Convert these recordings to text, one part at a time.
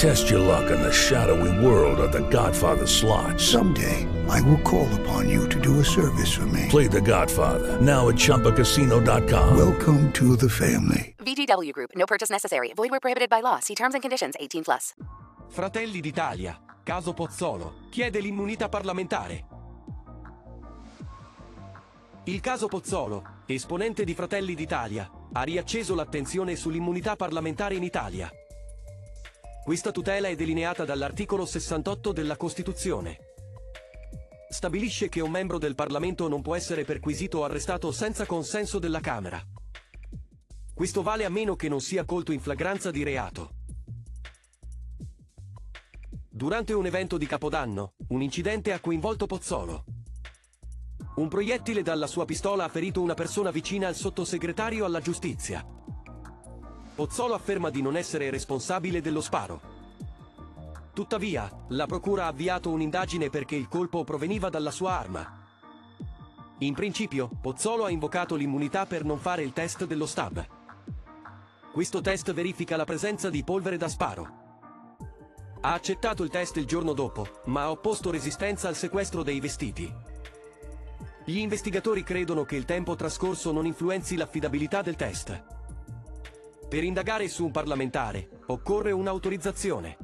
Test your luck in the shadowy world of The Godfather slot. Someday, I will call upon you to do a service for me. Play The Godfather now at ChumbaCasino.com. Welcome to the family. VGW Group. No purchase necessary. Void where prohibited by law. See terms and conditions. 18 plus. Fratelli d'Italia, caso Pozzolo, chiede l'immunità parlamentare. Il caso Pozzolo, esponente di Fratelli d'Italia, ha riacceso l'attenzione sull'immunità parlamentare in Italia. Questa tutela è delineata dall'articolo 68 della Costituzione. Stabilisce che un membro del Parlamento non può essere perquisito o arrestato senza consenso della Camera. Questo vale a meno che non sia colto in flagranza di reato. Durante un evento di Capodanno, un incidente ha coinvolto Pozzolo. Un proiettile dalla sua pistola ha ferito una persona vicina al sottosegretario alla giustizia. Pozzolo afferma di non essere responsabile dello sparo. Tuttavia, la procura ha avviato un'indagine perché il colpo proveniva dalla sua arma. In principio, Pozzolo ha invocato l'immunità per non fare il test dello stab. Questo test verifica la presenza di polvere da sparo. Ha accettato il test il giorno dopo, ma ha opposto resistenza al sequestro dei vestiti. Gli investigatori credono che il tempo trascorso non influenzi l'affidabilità del test. Per indagare su un parlamentare, occorre un'autorizzazione.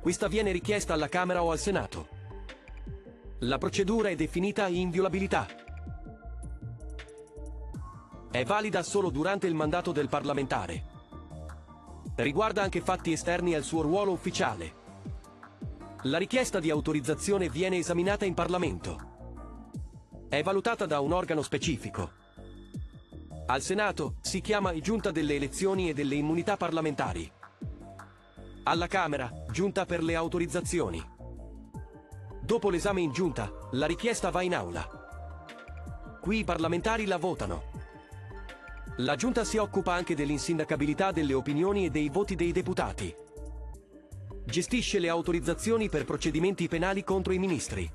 Questa viene richiesta alla Camera o al Senato. La procedura è definita inviolabilità. È valida solo durante il mandato del parlamentare. Riguarda anche fatti esterni al suo ruolo ufficiale. La richiesta di autorizzazione viene esaminata in Parlamento. È valutata da un organo specifico. Al Senato si chiama Giunta delle elezioni e delle immunità parlamentari. Alla Camera, Giunta per le autorizzazioni. Dopo l'esame in Giunta, la richiesta va in aula. Qui i parlamentari la votano. La Giunta si occupa anche dell'insindacabilità delle opinioni e dei voti dei deputati. Gestisce le autorizzazioni per procedimenti penali contro i ministri.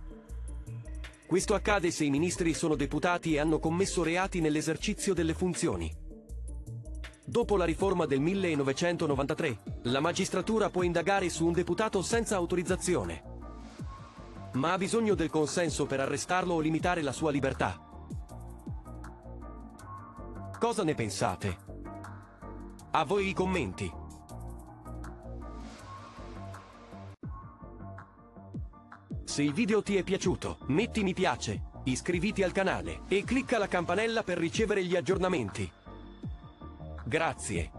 Questo accade se i ministri sono deputati e hanno commesso reati nell'esercizio delle funzioni. Dopo la riforma del 1993, la magistratura può indagare su un deputato senza autorizzazione. Ma ha bisogno del consenso per arrestarlo o limitare la sua libertà. Cosa ne pensate? A voi i commenti. Se il video ti è piaciuto, metti mi piace, iscriviti al canale e clicca la campanella per ricevere gli aggiornamenti. Grazie.